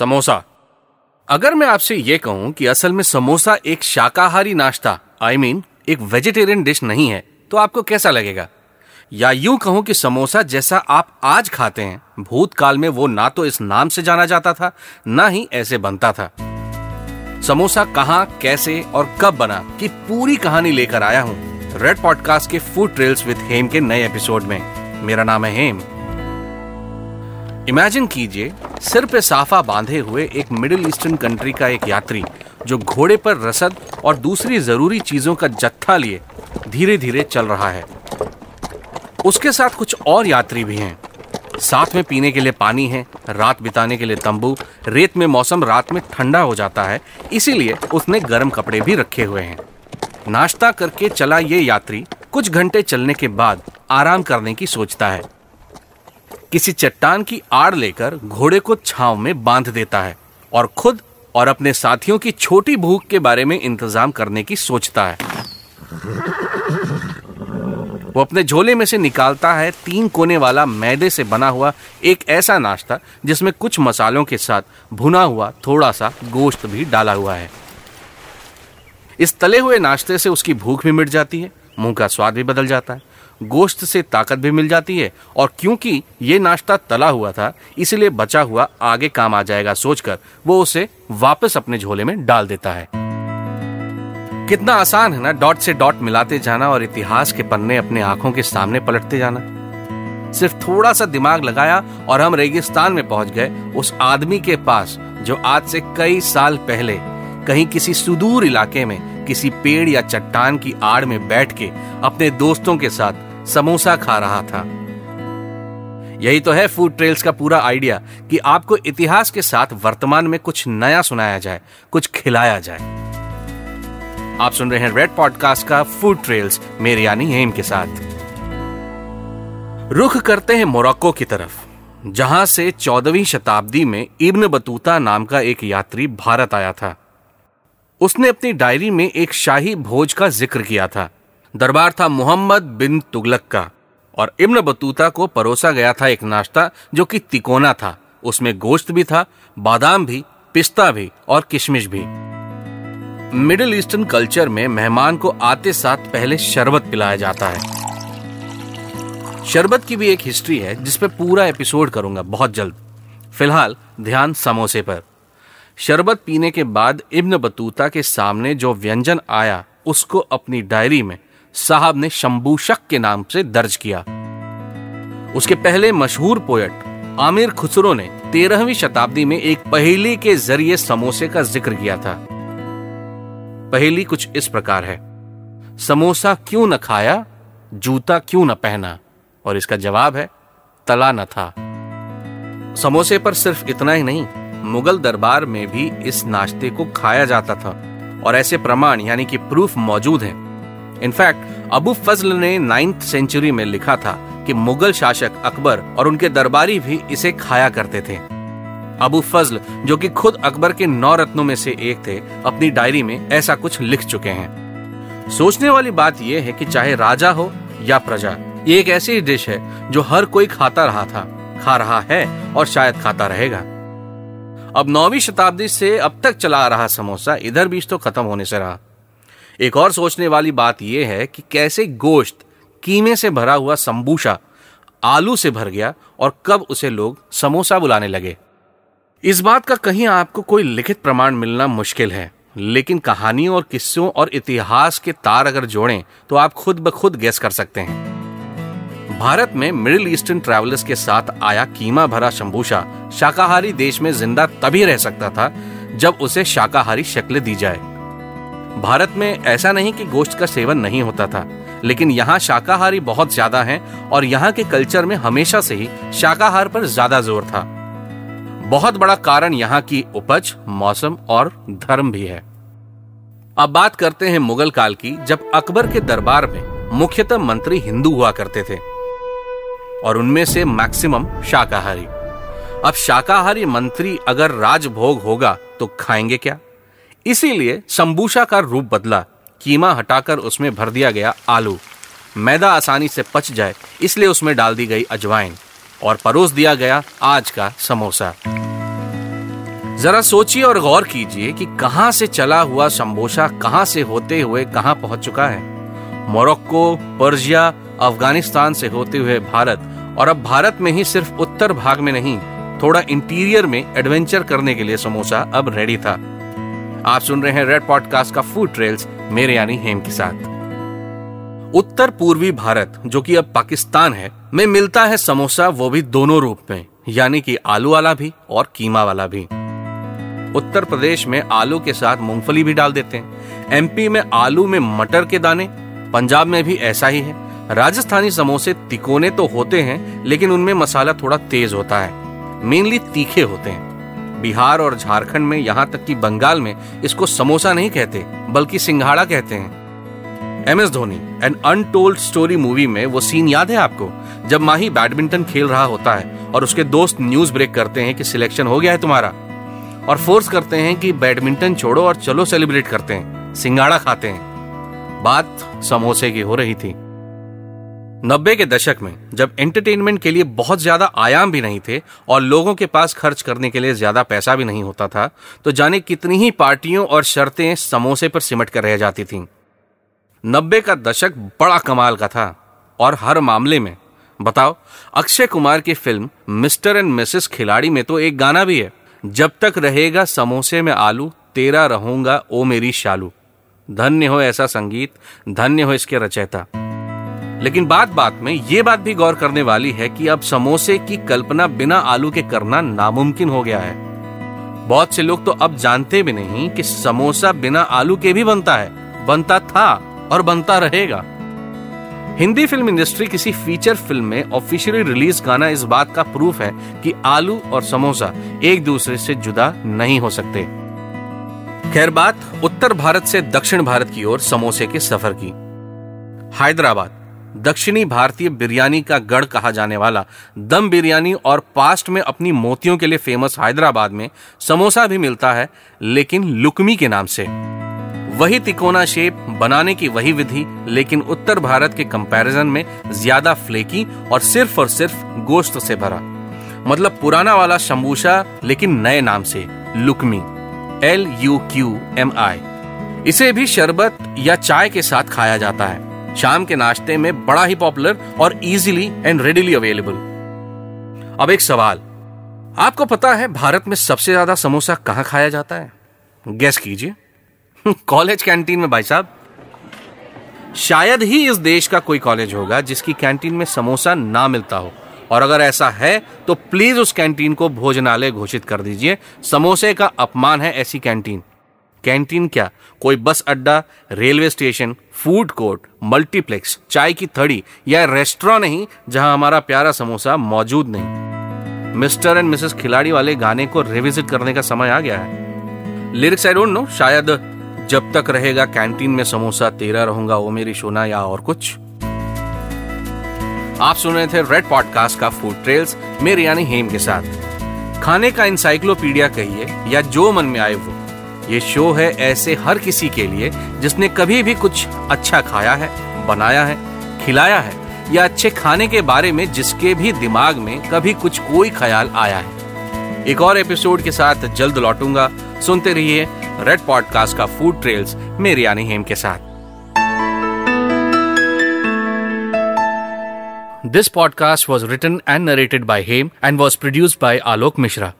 समोसा। अगर मैं आपसे ये कहूँ कि असल में समोसा एक शाकाहारी नाश्ता आई I मीन mean, एक वेजिटेरियन डिश नहीं है तो आपको कैसा लगेगा? या यूँ कहूँ कि समोसा जैसा आप आज खाते हैं भूतकाल में वो ना तो इस नाम से जाना जाता था ना ही ऐसे बनता था। समोसा कहाँ कैसे और कब बना की पूरी कहानी लेकर आया हूँ रेड पॉडकास्ट के फ़ूड ट्रेल्स विद हेम के नए एपिसोड में। मेरा नाम है हेम इमेजिन कीजिए, सिर पे साफा बांधे हुए एक मिडिल ईस्टर्न कंट्री का एक यात्री, जो घोड़े पर रसद और दूसरी ज़रूरी चीज़ों का जत्था लिए धीरे धीरे चल रहा है। उसके साथ कुछ और यात्री भी हैं। साथ में पीने के लिए पानी है, रात बिताने के लिए तंबू, रेत में मौसम, रात में ठंडा हो जाता है, इसीलिए उसने गर्म कपड़े भी रखे हुए हैं। नाश्ता करके चला ये यात्री, कुछ घंटे चलने के बाद आराम करने की सोचता है। किसी चट्टान की आड़ लेकर घोड़े को छाव में बाँध देता है और खुद और अपने साथियों की छोटी भूख के बारे में इंतज़ाम करने की सोचता है। वो अपने झोले में से निकालता है तीन कोने वाला मैदे से बना हुआ एक ऐसा नाश्ता जिसमें कुछ मसालों के साथ भुना हुआ थोड़ा सा गोश्त भी डाला हुआ है। इस तले हुए नाश्ते से उसकी भूख भी मिट जाती है, मुँह का स्वाद भी बदल जाता है। गोश्त से ताकत भी मिल जाती है और क्योंकि ये नाश्ता तला हुआ था, इसलिए बचा हुआ आगे काम आ जाएगा सोचकर, वो उसे वापस अपने झोले में डाल देता है। कितना आसान है ना, डॉट से डॉट मिलाते जाना और इतिहास के पन्ने अपने आँखों के सामने पलटते जाना। सिर्फ़ थोड़ा सा दिमाग लगाया और हम रेगिस्तान में पहुँच गए, उस आदमी के पास, जो आज से कई साल पहले कहीं किसी सुदूर इलाके में, किसी पेड़ या चट्टान की आड़ में बैठ के अपने दोस्तों के साथ समोसा खा रहा था। यही तो है फ़ूड ट्रेल्स का पूरा आइडिया कि आपको इतिहास के साथ वर्तमान में कुछ नया सुनाया जाए, कुछ खिलाया जाए। आप सुन रहे हैं रेड पॉडकास्ट का फ़ूड ट्रेल्स मेरे यानी हेम के साथ। रुख करते हैं मोरक्को की तरफ़, जहाँ से चौदहवीं शताब्दी में इब्न बतूता नाम का एक यात्री भारत आया था। उसने अपनी डायरी में एक शाही भोज का ज़िक्र किया था। दरबार था मोहम्मद बिन तुगलक का, और इब्न बतूता को परोसा गया था एक नाश्ता जो कि तिकोना था। उसमें गोश्त भी था, बादाम भी, पिस्ता भी और किशमिश भी। मिडिल ईस्टर्न कल्चर में मेहमान को आते साथ पहले शरबत पिलाया जाता है। शरबत की भी एक हिस्ट्री है जिसपे पूरा एपिसोड करूँगा बहुत जल्द। फ़िलहाल ध्यान समोसे पर। शरबत पीने के बाद इब्न बतूता के सामने जो व्यंजन आया, उसको अपनी डायरी में साहब ने शंबूशक के नाम से दर्ज किया। उसके पहले मशहूर पोएट आमिर खुसरो ने तेरहवीं शताब्दी में एक पहेली के ज़रिए समोसे का ज़िक्र किया था। पहेली कुछ इस प्रकार है। समोसा क्यों न खाया, जूता क्यों न पहना? और इसका जवाब है, तला न था। समोसे पर सिर्फ़ इतना ही नहीं, मुगल दरबार में भी इस नाश्ते को खाया जाता था। और ऐसे प्रमाण यानी कि प्रूफ मौजूद हैं। इनफैक्ट अबू फजल ने नाइन्थ सेंचुरी में लिखा था कि मुगल शासक अकबर और उनके दरबारी भी इसे खाया करते थे। अबू फजल जो कि खुद अकबर के नौ रत्नों में से एक थे, अपनी डायरी में ऐसा कुछ लिख चुके हैं। सोचने वाली बात यह है कि चाहे राजा हो या प्रजा, ये एक ऐसी डिश है जो हर कोई खाता रहा था, खा रहा है और शायद खाता रहेगा। अब नौवीं शताब्दी से अब तक चला आ रहा समोसा इधर बीच तो खत्म होने से रहा। एक और सोचने वाली बात यह है कि कैसे गोश्त कीमे से भरा हुआ संबूशा आलू से भर गया और कब उसे लोग समोसा बुलाने लगे। इस बात का कहीं आपको कोई लिखित प्रमाण मिलना मुश्किल है, लेकिन कहानियों और किस्सों और इतिहास के तार अगर जोड़ें तो आप खुद ब खुद गैस कर सकते हैं। भारत में मिडिल ईस्टर्न ट्रैवलर्स के साथ आया कीमा भरा शंबूशा शाकाहारी देश में ज़िंदा तभी रह सकता था जब उसे शाकाहारी शक्ल दी जाए। भारत में ऐसा नहीं कि गोश्त का सेवन नहीं होता था, लेकिन यहाँ शाकाहारी बहुत ज़्यादा हैं और यहाँ के कल्चर में हमेशा से ही शाकाहार पर ज़्यादा ज़ोर था। बहुत बड़ा कारण यहाँ की उपज, मौसम और धर्म भी है। अब बात करते हैं मुगल काल की, जब अकबर के दरबार में मुख्यतः मंत्री हिंदू हुआ करते थे और उनमें से मैक्सिमम शाकाहारी। अब शाकाहारी मंत्री अगर राजभोग होगा तो खाएँगे क्या? इसीलिए संबूशा का रूप बदला, कीमा हटाकर उसमें भर दिया गया आलू। मैदा आसानी से पच जाए, इसलिए उसमें डाल दी गई अजवाइन, और परोस दिया गया आज का समोसा। जरा सोचिए और गौर कीजिए कि कहाँ से चला हुआ शंबोशा कहाँ से होते हुए कहाँ पहुँच चुका है। मोरक्को, पर्जिया, अफ़गानिस्तान से होते हुए भारत, और अब भारत में ही सिर्फ़ उत्तर भाग में नहीं, थोड़ा इंटीरियर में एडवेंचर करने के लिए समोसा अब रेडी था। आप सुन रहे हैं रेड पॉडकास्ट का फ़ूड ट्रेल्स मेरे यानी हेम के साथ। उत्तर पूर्वी भारत, जो कि अब पाकिस्तान है, में मिलता है समोसा, वो भी दोनों रूप में, यानी कि आलू वाला भी और कीमा वाला भी। उत्तर प्रदेश में आलू के साथ मूंगफली भी डाल देते हैं। एमपी में आलू में मटर के दाने, पंजाब में भी ऐसा ही है। राजस्थानी समोसे तिकोने तो होते हैं, लेकिन उनमें मसाला थोड़ा तेज होता है। मेनली तीखे होते हैं। बिहार और झारखंड में यहाँ तक कि बंगाल में इसको समोसा नहीं कहते, बल्कि सिंघाड़ा कहते हैं। M S Dhoni an untold story movie में वो सीन याद है आपको? जब माही बैडमिंटन खेल रहा होता है और उसके दोस्त न्यूज़ ब्रेक करते हैं कि सिलेक्शन हो गया है तुम्हारा और फोर्स करते हैं कि बैडमिंटन छोड़ो और चलो सेलिब्रेट करते हैं सिंगाड़ा खाते हैं। बात समोसे की हो रही थी। नब्बे के दशक में, जब एंटरटेनमेंट के लिए बहुत ज़्यादा आयाम भी नहीं थे और लोगों के पास खर्च करने के लिए ज़्यादा पैसा भी नहीं होता था तो जाने कितनी ही पार्टियों और शर्तें समोसे पर सिमट कर रह जाती थीं। नब्बे का दशक बड़ा कमाल का था और हर मामले में, बताओ, अक्षय कुमार की फ़िल्म मिस्टर एंड मिसेस खिलाड़ी में तो एक गाना भी है, जब तक रहेगा समोसे में आलू, तेरा रहूँगा ओ मेरी शालू धन्य हो ऐसा संगीत, धन्य हो इसके रचयिता लेकिन बात बात में ये बात भी गौर करने वाली है कि अब समोसे की कल्पना बिना आलू के करना नामुमकिन हो गया है। बहुत से लोग तो अब जानते भी नहीं कि समोसा बिना आलू के भी बनता है। बनता था और बनता रहेगा। हिंदी फ़िल्म इंडस्ट्री किसी फीचर फ़िल्म में ऑफिशियली रिलीज़ गाना इस बात का प्रूफ है कि आलू और समोसा एक दूसरे से जुदा नहीं हो सकते। खैर बात, उत्तर भारत से दक्षिण भारत की ओर समोसे के सफ़र की। हैदराबाद। दक्षिणी भारतीय बिरयानी का गढ़ कहा जाने वाला दम बिरयानी और पास्ट में अपनी मोतियों के लिए फ़ेमस हैदराबाद में समोसा भी मिलता है, लेकिन लुकमी के नाम से। वही तिकोना शेप, बनाने की वही विधि, लेकिन उत्तर भारत के कंपैरिजन में ज़्यादा फ्लेकी और सिर्फ़ और सिर्फ़ गोश्त से भरा। मतलब पुराना वाला शंबूशा लेकिन नए नाम से, lukmi. L U Q M I इसे भी शरबत या चाय के साथ खाया जाता है। शाम के नाश्ते में बड़ा ही पॉपुलर और इजीली एंड रेडिली अवेलेबल अब एक सवाल। आपको पता है भारत में सबसे ज़्यादा समोसा कहाँ खाया जाता है? गैस कीजिए। कॉलेज कैंटीन में, भाई साहब। शायद ही इस देश का कोई कॉलेज होगा जिसकी कैंटीन में समोसा ना मिलता हो। और अगर ऐसा है तो प्लीज़ उस कैंटीन को भोजनालय घोषित कर दीजिए। समोसे का अपमान है ऐसी कैंटीन कैंटीन क्या? कोई बस अड्डा, railway station, food court, multiplex, चाय की थड़ी या रेस्टोरेंट नहीं जहाँ हमारा प्यारा समोसा मौजूद नहीं। मिस्टर एंड मिसेस खिलाड़ी वाले गाने को रिविजिट करने का समय आ गया है। लिरिक्स आई डोंट नो शायद जब तक रहेगा कैंटीन में समोसा तेरा रहूँगा वो मेरी सोना या और कुछ। आप सुन रहे थे रेड पॉडकास्ट का फ़ूड ट्रेल्स मेरे यानी हेम के साथ। खाने का इंसाइक्लोपीडिया कहिए या जो मन में आए वो। ये शो है ऐसे हर किसी के लिए जिसने कभी भी कुछ अच्छा खाया है, बनाया है, खिलाया है, या अच्छे खाने के बारे में जिसके भी दिमाग में कभी कुछ कोई ख्याल आया है। एक और एपिसोड के साथ जल्द लौटूँगा। सुनते रहिए रेड पॉडकास्ट का फ़ूड ट्रेल्स मेरे यानी हेम के साथ। This podcast was written and narrated by Hem and was produced by Alok Mishra.